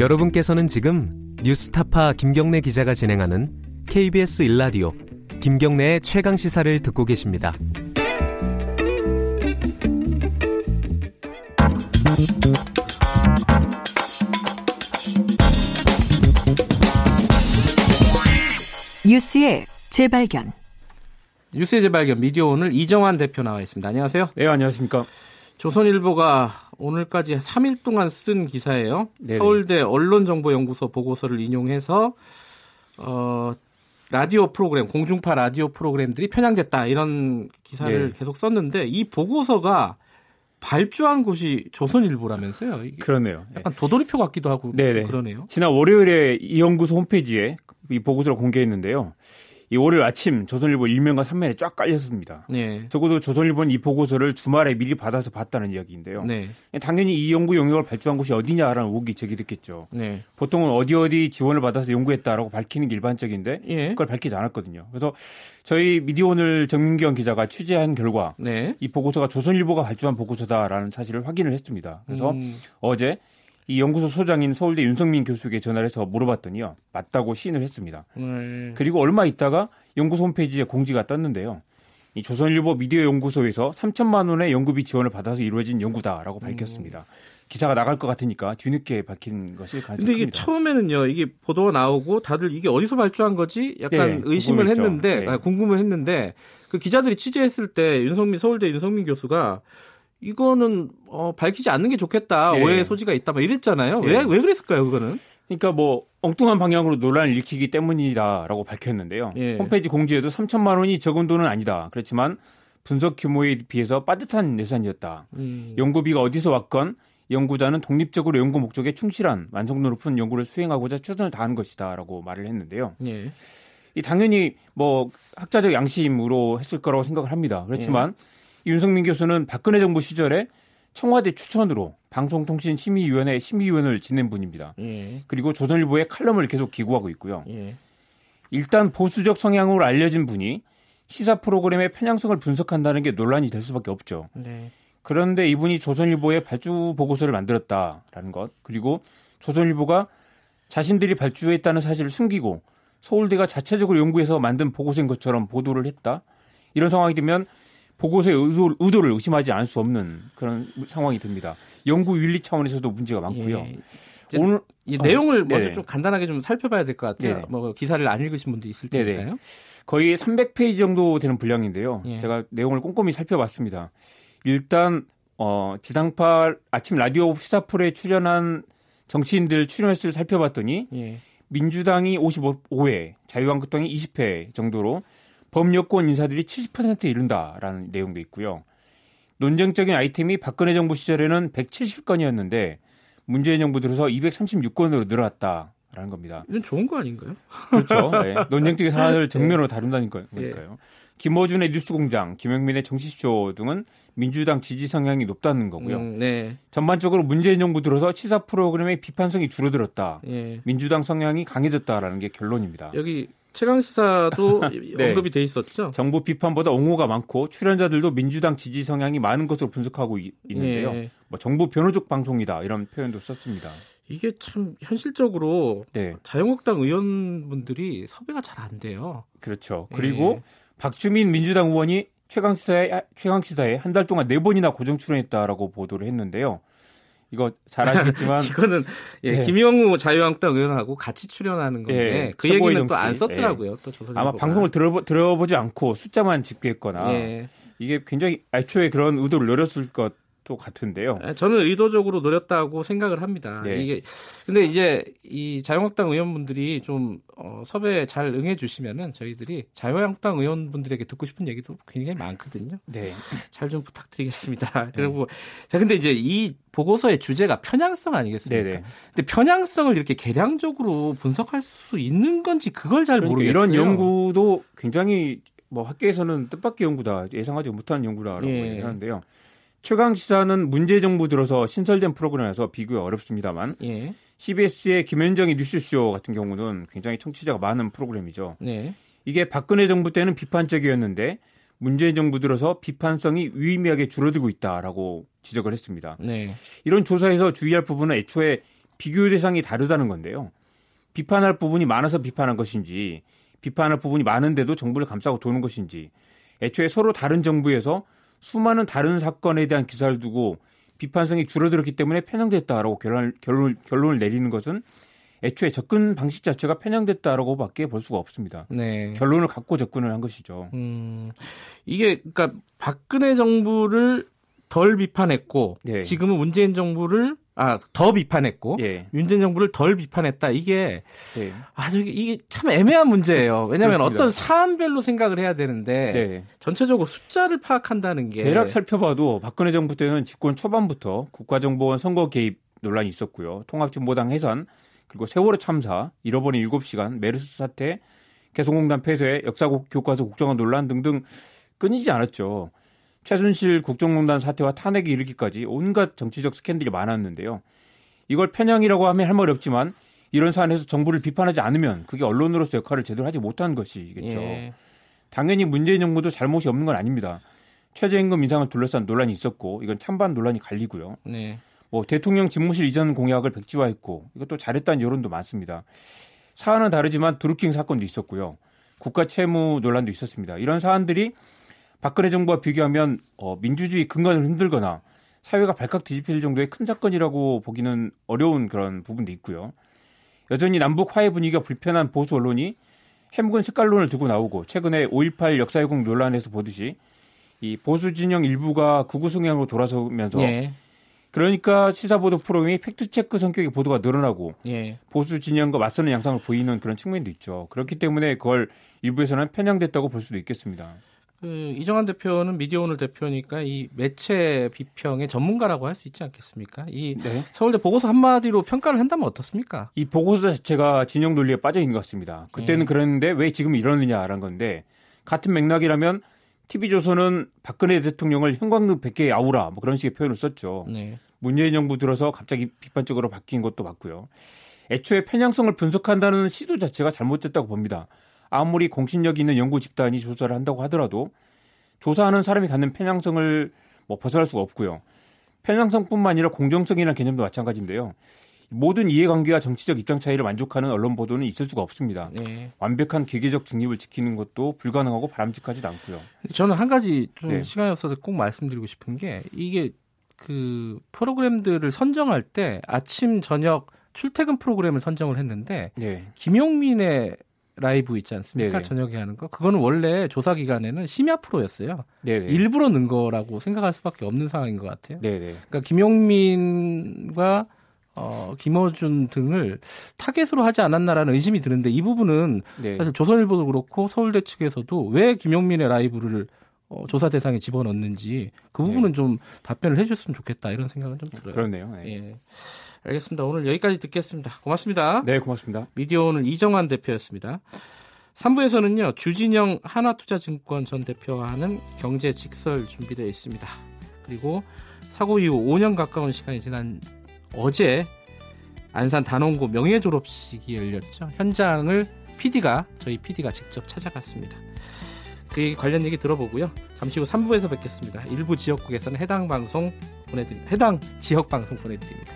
여러분께서는 지금 뉴스타파 김경래 기자가 진행하는 KBS 일라디오 김경래의 최강 시사를 듣고 계십니다. 뉴스의 재발견. 뉴스의 재발견 미디어 오늘 이정환 대표 나와 있습니다. 안녕하세요. 네, 안녕하십니까. 조선일보가 오늘까지 3일 동안 쓴 기사예요. 네네. 서울대 언론정보연구소 보고서를 인용해서 어, 라디오 프로그램, 공중파 라디오 프로그램들이 편향됐다 이런 기사를 네. 계속 썼는데 이 보고서가 발주한 곳이 조선일보라면서요. 그러네요. 약간 도돌이표 같기도 하고 그러네요. 지난 월요일에 이 연구소 홈페이지에 이 보고서를 공개했는데요. 이 월요일 아침 조선일보 일면과 3면에 쫙 깔렸습니다. 네. 적어도 조선일보는 이 보고서를 주말에 미리 받아서 봤다는 이야기인데요. 네. 당연히 이 연구 용역을 발주한 곳이 어디냐라는 의혹이 제기됐겠죠. 네. 보통은 어디 어디 지원을 받아서 연구했다라고 밝히는 게 일반적인데 예. 그걸 밝히지 않았거든요. 그래서 저희 미디어오늘 정민경 기자가 취재한 결과 네. 이 보고서가 조선일보가 발주한 보고서다라는 사실을 확인을 했습니다. 그래서 음. 어제 이 연구소 소장인 서울대 윤성민 교수에게 전화를 해서 물어봤더니요. 맞다고 시인을 했습니다. 음. 그리고 얼마 있다가 연구소 홈페이지에 공지가 떴는데요. 이 조선일보 미디어 연구소에서 3천만 원의 연구비 지원을 받아서 이루어진 연구다라고 음. 밝혔습니다. 음. 기사가 나갈 것 같으니까 뒤늦게 밝힌 것이 가장 근데 이게 큽니다. 처음에는,요 이게 보도가 나오고 다들 이게 어디서 발주한 거지 약간 네, 의심을 궁금했죠. 했는데 네. 아, 궁금을 했는데 그 기자들이 취재했을 때 윤성민 서울대 윤성민 교수가 이거는 어, 밝히지 않는 게 좋겠다. 예. 오해의 소지가 있다. 막 이랬잖아요. 예. 왜, 왜 그랬을까요, 그거는? 그러니까 뭐 엉뚱한 방향으로 논란을 일으키기 때문이다라고 밝혔는데요. 예. 홈페이지 공지에도 3천만 원이 적은 돈은 아니다. 그렇지만 분석 규모에 비해서 빠듯한 예산이었다. 음. 연구비가 어디서 왔건 연구자는 독립적으로 연구 목적에 충실한 완성도 높은 연구를 수행하고자 최선을 다한 것이다라고 말을 했는데요. 예. 이 당연히 뭐 학자적 양심으로 했을 거라고 생각을 합니다. 그렇지만 예. 윤석민 교수는 박근혜 정부 시절에 청와대 추천으로 방송통신심의위원회 심의위원을 지낸 분입니다. 예. 그리고 조선일보에 칼럼을 계속 기고하고 있고요. 예. 일단 보수적 성향으로 알려진 분이 시사 프로그램의 편향성을 분석한다는 게 논란이 될 수밖에 없죠. 네. 그런데 이분이 조선일보에 발주 보고서를 만들었다라는 것 그리고 조선일보가 자신들이 발주했다는 사실을 숨기고 서울대가 자체적으로 연구해서 만든 보고서인 것처럼 보도를 했다. 이런 상황이 되면 보고서의 의도, 의도를 의심하지 않을 수 없는 그런 상황이 됩니다. 연구 윤리 차원에서도 문제가 많고요. 예. 오늘 이 어, 내용을 먼저 네네. 좀 간단하게 좀 살펴봐야 될 것 같아요. 네네. 뭐 기사를 안 읽으신 분도 있을 테니까요. 거의 300페이지 정도 되는 분량인데요. 예. 제가 내용을 꼼꼼히 살펴봤습니다. 일단 어, 지상파 아침 라디오 시사풀에 출연한 정치인들 출연 횟수를 살펴봤더니 예. 민주당이 55회, 자유한국당이 20회 정도로 범여권 인사들이 70%에 이른다라는 내용도 있고요. 논쟁적인 아이템이 박근혜 정부 시절에는 170건이었는데 문재인 정부 들어서 236건으로 늘어났다라는 겁니다. 이건 좋은 거 아닌가요? 그렇죠. 네. 논쟁적인 사안을 정면으로 다룬다는 거니까요. 김어준의 뉴스공장, 김영민의 정치쇼 등은 민주당 지지 성향이 높다는 거고요. 음, 네. 전반적으로 문재인 정부 들어서 시사 프로그램의 비판성이 줄어들었다. 예. 민주당 성향이 강해졌다라는 게 결론입니다. 여기 최강 시사도 네. 언급이 돼 있었죠. 정부 비판보다 옹호가 많고 출연자들도 민주당 지지 성향이 많은 것으로 분석하고 이, 있는데요. 네. 뭐 정부 변호적 방송이다 이런 표현도 썼습니다. 이게 참 현실적으로 네. 자유한국당 의원분들이 섭외가 잘 안 돼요. 그렇죠. 그리고 네. 박주민 민주당 의원이 최강 시사에 최강 시사에 한 달 동안 네 번이나 고정 출연했다라고 보도를 했는데요. 이거 잘 아시겠지만 이거는 예, 네. 김영우 자유한국당 의원하고 같이 출연하는 건데 예, 그 얘기는 또 안 썼더라고요. 예. 또 조선 아마 방송을 들어 들어보지 않고 숫자만 집계했거나 예. 이게 굉장히 애초에 그런 의도를 노렸을 것 것 같은데요. 네, 저는 의도적으로 노렸다고 생각을 합니다. 네. 이게 근데 이제 이 자유한국당 의원분들이 좀 어, 섭외 잘 응해 주시면은 저희들이 자유한국당 의원분들에게 듣고 싶은 얘기도 굉장히 많거든요. 네. 잘 좀 부탁드리겠습니다. 네. 그리고 자 근데 이제 이 보고서의 주제가 편향성 아니겠습니까? 네네. 네. 근데 편향성을 이렇게 계량적으로 분석할 수 있는 건지 그걸 잘 그러니까 모르겠어요. 이런 연구도 굉장히 뭐 학계에서는 뜻밖의 연구다 예상하지 못한 연구다라고 예. 얘기하는데요. 최강 시사는 문재 정부 들어서 신설된 프로그램에서 비교가 어렵습니다만 예. CBS의 김현정의 뉴스쇼 같은 경우는 굉장히 청취자가 많은 프로그램이죠. 네. 이게 박근혜 정부 때는 비판적이었는데 문재인 정부 들어서 비판성이 유의미하게 줄어들고 있다라고 지적을 했습니다. 네. 이런 조사에서 주의할 부분은 애초에 비교 대상이 다르다는 건데요. 비판할 부분이 많아서 비판한 것인지 비판할 부분이 많은데도 정부를 감싸고 도는 것인지 애초에 서로 다른 정부에서 수많은 다른 사건에 대한 기사를 두고 비판성이 줄어들었기 때문에 편향됐다라고 결론, 결론, 결론을 내리는 것은 애초에 접근 방식 자체가 편향됐다라고 밖에 볼 수가 없습니다. 네. 결론을 갖고 접근을 한 것이죠. 음, 이게 그러니까 박근혜 정부를 덜 비판했고 네. 지금은 문재인 정부를 아, 더 비판했고 예. 윤재인 정부를 덜 비판했다. 이게 예. 아주 이게 참 애매한 문제예요. 왜냐하면 어떤 사안별로 생각을 해야 되는데 네. 전체적으로 숫자를 파악한다는 게 대략 살펴봐도 박근혜 정부 때는 집권 초반부터 국가정보원 선거 개입 논란이 있었고요. 통합진보당 해산 그리고 세월호 참사, 잃어버린 7시간, 메르스 사태, 개성공단 폐쇄, 역사 교과서 국정원 논란 등등 끊이지 않았죠. 최순실 국정농단 사태와 탄핵에 이르기까지 온갖 정치적 스캔들이 많았는데요. 이걸 편향이라고 하면 할 말이 없지만 이런 사안에서 정부를 비판하지 않으면 그게 언론으로서 역할을 제대로 하지 못한 것이겠죠. 예. 당연히 문재인 정부도 잘못이 없는 건 아닙니다. 최저임금 인상을 둘러싼 논란이 있었고 이건 찬반 논란이 갈리고요. 네. 뭐 대통령 집무실 이전 공약을 백지화했고 이것도 잘했다는 여론도 많습니다. 사안은 다르지만 드루킹 사건도 있었고요. 국가 채무 논란도 있었습니다. 이런 사안들이 박근혜 정부와 비교하면 어, 민주주의 근간을 흔들거나 사회가 발칵 뒤집힐 정도의 큰 사건이라고 보기는 어려운 그런 부분도 있고요. 여전히 남북 화해 분위기가 불편한 보수 언론이 해묵은 색깔론을 두고 나오고 최근에 5.18 역사회공 논란에서 보듯이 이 보수 진영 일부가 구구 성향으로 돌아서면서 예. 그러니까 시사보도 프로그램이 팩트체크 성격의 보도가 늘어나고 예. 보수 진영과 맞서는 양상을 보이는 그런 측면도 있죠. 그렇기 때문에 그걸 일부에서는 편향됐다고 볼 수도 있겠습니다. 그 이정환 대표는 미디어오늘 대표니까 이 매체 비평의 전문가라고 할 수 있지 않겠습니까? 이 네. 서울대 보고서 한마디로 평가를 한다면 어떻습니까? 이 보고서 자체가 진영 논리에 빠져 있는 것 같습니다. 그때는 네. 그랬는데 왜 지금 이러느냐라는 건데 같은 맥락이라면 TV조선은 박근혜 대통령을 형광등 100개의 아우라 뭐 그런 식의 표현을 썼죠. 네. 문재인 정부 들어서 갑자기 비판적으로 바뀐 것도 맞고요. 애초에 편향성을 분석한다는 시도 자체가 잘못됐다고 봅니다. 아무리 공신력 있는 연구 집단이 조사를 한다고 하더라도 조사하는 사람이 갖는 편향성을 뭐 벗어날 수가 없고요. 편향성뿐만 아니라 공정성이라는 개념도 마찬가지인데요. 모든 이해관계와 정치적 입장 차이를 만족하는 언론 보도는 있을 수가 없습니다. 네. 완벽한 개개적 중립을 지키는 것도 불가능하고 바람직하지도 않고요. 저는 한 가지 좀 네. 시간이 없어서 꼭 말씀드리고 싶은 게 이게 그 프로그램들을 선정할 때 아침 저녁 출퇴근 프로그램을 선정을 했는데 네. 김용민의 라이브 있지 않습니까? 네네. 저녁에 하는 거. 그거는 원래 조사 기간에는 심야 프로였어요. 네네. 일부러 넣은 거라고 생각할 수밖에 없는 상황인 것 같아요. 네네. 그러니까 김용민과 어, 김어준 등을 타겟으로 하지 않았나라는 의심이 드는데 이 부분은 네. 사실 조선일보도 그렇고 서울대 측에서도 왜 김용민의 라이브를 어, 조사 대상에 집어넣는지 그 부분은 네. 좀 답변을 해줬으면 좋겠다 이런 생각은 좀 들어요. 그렇네요. 네. 예. 알겠습니다. 오늘 여기까지 듣겠습니다. 고맙습니다. 네, 고맙습니다. 미디어 오늘 이정환 대표였습니다. 3부에서는요, 주진영 하나투자증권 전 대표와 하는 경제 직설 준비되어 있습니다. 그리고 사고 이후 5년 가까운 시간이 지난 어제 안산 단원고 명예 졸업식이 열렸죠. 현장을 PD가 저희 PD가 직접 찾아갔습니다. 그 관련 얘기 들어보고요. 잠시 후 3부에서 뵙겠습니다. 일부 지역국에서는 해당 방송 보내드립니다. 해당 지역 방송 보내드립니다.